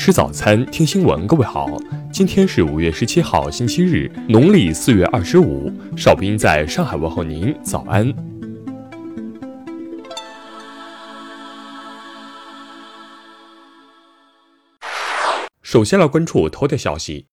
吃早餐，听新闻。各位好，今天是五月十七号，星期日，农历四月二十五。邵斌在上海问候您，早安。首先来关注头条消息。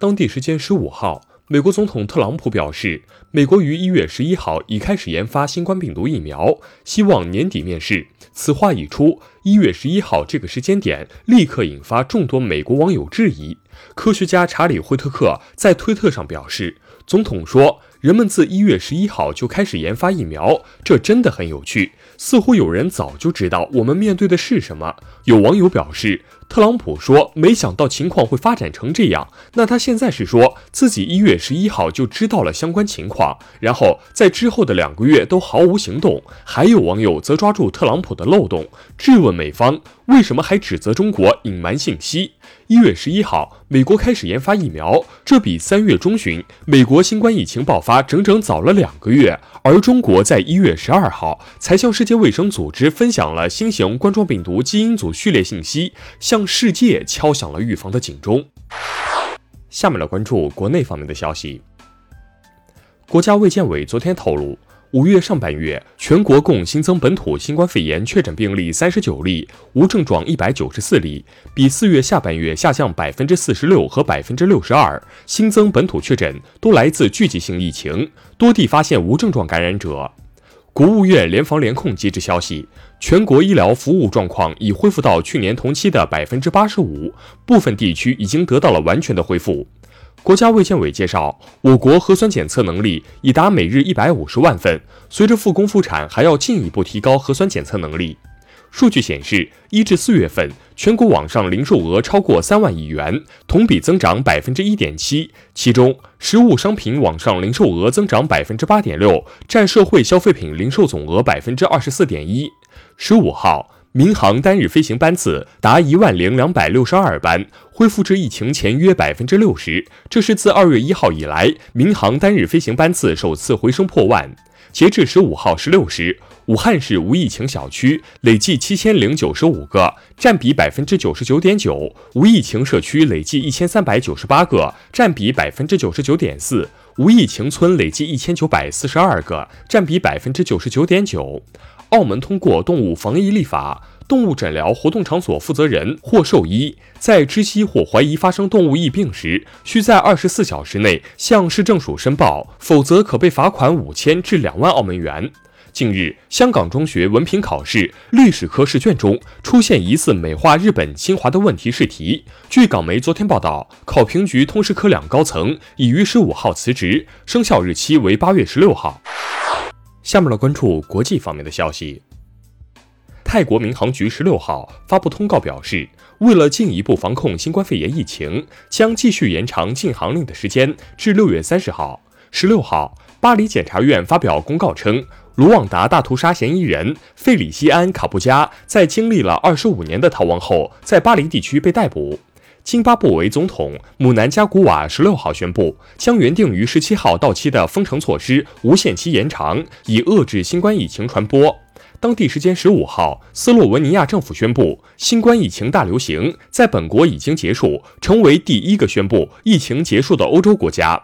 当地时间十五号。美国总统特朗普表示，美国于一月十一号已开始研发新冠病毒疫苗，希望年底面世。此话一出，一月十一号这个时间点立刻引发众多美国网友质疑。科学家查理·惠特克在推特上表示，总统说。人们自一月十一号就开始研发疫苗，这真的很有趣。似乎有人早就知道我们面对的是什么。有网友表示，特朗普说没想到情况会发展成这样，那他现在是说自己一月十一号就知道了相关情况，然后在之后的两个月都毫无行动。还有网友则抓住特朗普的漏洞，质问美方为什么还指责中国隐瞒信息。一月十一号，美国开始研发疫苗，这比三月中旬美国新冠疫情爆发整整早了两个月。而中国在一月十二号才向世界卫生组织分享了新型冠状病毒基因组序列信息，向世界敲响了预防的警钟。下面来关注国内方面的消息。国家卫健委昨天透露。五月上半月，全国共新增本土新冠肺炎确诊病例三十九例，无症状一百九十四例，比四月下半月下降百分之四十六和百分之六十二。新增本土确诊都来自聚集性疫情，多地发现无症状感染者。国务院联防联控机制消息，全国医疗服务状况已恢复到去年同期的百分之八十五，部分地区已经得到了完全的恢复。国家卫健委介绍，我国核酸检测能力已达每日一百五十万份。随着复工复产，还要进一步提高核酸检测能力。数据显示，一至四月份，全国网上零售额超过三万亿元，同比增长百分之一点七。其中，实物商品网上零售额增长百分之八点六，占社会消费品零售总额百分之二十四点一。十五号。民航单日飞行班次达一万零两百六十二班，恢复至疫情前约百分之六十。这是自二月一号以来，民航单日飞行班次首次回升破万。截至十五号十六时，武汉市无疫情小区累计七千零九十五个，占比百分之九十九点九；无疫情社区累计一千三百九十八个，占比百分之九十九点四；无疫情村累计一千九百四十二个，占比百分之九十九点九。澳门通过动物防疫立法，动物诊疗活动场所负责人或兽医在知悉或怀疑发生动物疫病时，需在二十四小时内向市政署申报，否则可被罚款五千至两万澳门元。近日，香港中学文凭考试历史科试卷中出现疑似美化日本侵华的问题试题。据港媒昨天报道，考评局通识科两高层已于十五号辞职，生效日期为八月十六号。下面来关注国际方面的消息。泰国民航局十六号发布通告表示，为了进一步防控新冠肺炎疫情，将继续延长禁航令的时间至六月三十号。十六号，巴黎检察院发表公告称，卢旺达大屠杀嫌疑人费里西安·卡布加在经历了二十五年的逃亡后，在巴黎地区被逮捕。津巴布韦总统姆南加古瓦十六号宣布，将原定于十七号到期的封城措施无限期延长，以遏制新冠疫情传播。当地时间十五号，斯洛文尼亚政府宣布，新冠疫情大流行在本国已经结束，成为第一个宣布疫情结束的欧洲国家。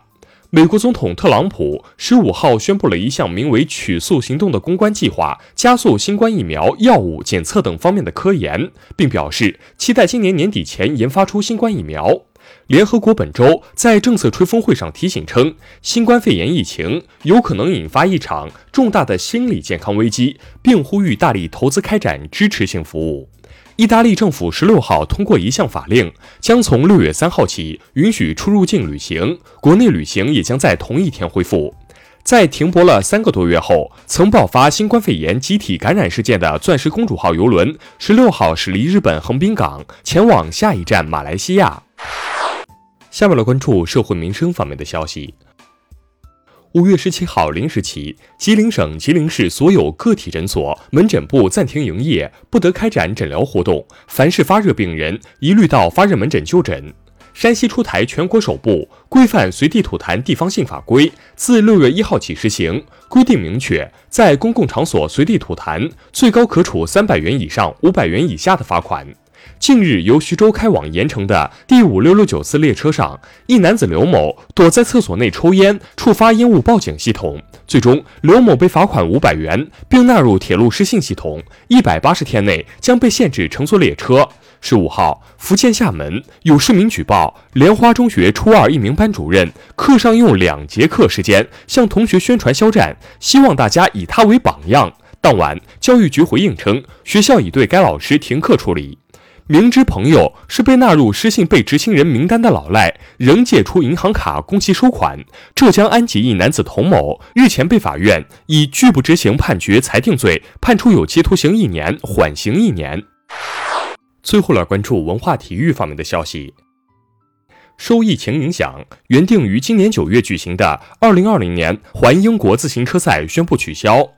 美国总统特朗普十五号宣布了一项名为“取速行动”的公关计划，加速新冠疫苗、药物、检测等方面的科研，并表示期待今年年底前研发出新冠疫苗。联合国本周在政策吹风会上提醒称，新冠肺炎疫情有可能引发一场重大的心理健康危机，并呼吁大力投资开展支持性服务。意大利政府十六号通过一项法令，将从六月三号起允许出入境旅行，国内旅行也将在同一天恢复。在停泊了三个多月后，曾爆发新冠肺炎集体感染事件的“钻石公主号”游轮，十六号驶离日本横滨港，前往下一站马来西亚。下面来关注社会民生方面的消息。五月十七号零时起，吉林省吉林市所有个体诊所、门诊部暂停营业，不得开展诊疗活动。凡是发热病人，一律到发热门诊就诊。山西出台全国首部规范随地吐痰地方性法规，自六月一号起实行。规定明确，在公共场所随地吐痰，最高可处三百元以上五百元以下的罚款。近日，由徐州开往盐城的第五六六九次列车上，一男子刘某躲在厕所内抽烟，触发烟雾报警系统。最终，刘某被罚款五百元，并纳入铁路失信系统，一百八十天内将被限制乘坐列车。十五号，福建厦门有市民举报，莲花中学初二一名班主任课上用两节课时间向同学宣传肖战，希望大家以他为榜样。当晚，教育局回应称，学校已对该老师停课处理。明知朋友是被纳入失信被执行人名单的老赖，仍借出银行卡供其收款。浙江安吉一男子童某日前被法院以拒不执行判决裁定罪，判处有期徒刑一年，缓刑一年。最后来关注文化体育方面的消息。受疫情影响，原定于今年九月举行的二零二零年环英国自行车赛宣布取消。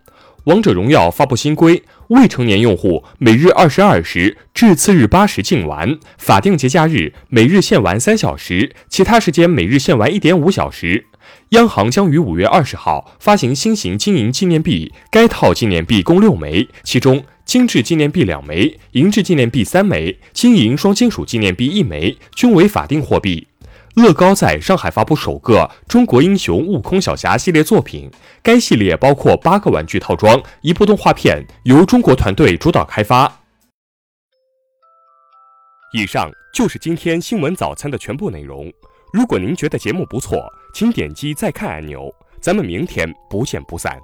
王者荣耀发布新规，未成年用户每日二十二时至次日八时禁玩，法定节假日每日限玩三小时，其他时间每日限玩一点五小时。央行将于五月二十号发行新型金银纪念币，该套纪念币共六枚，其中精致纪念币两枚，银质纪念币三枚，金银双金属纪念币一枚，均为法定货币。乐高在上海发布首个《中国英雄悟空小侠》系列作品，该系列包括八个玩具套装、一部动画片，由中国团队主导开发。以上就是今天新闻早餐的全部内容。如果您觉得节目不错，请点击再看按钮。咱们明天不见不散。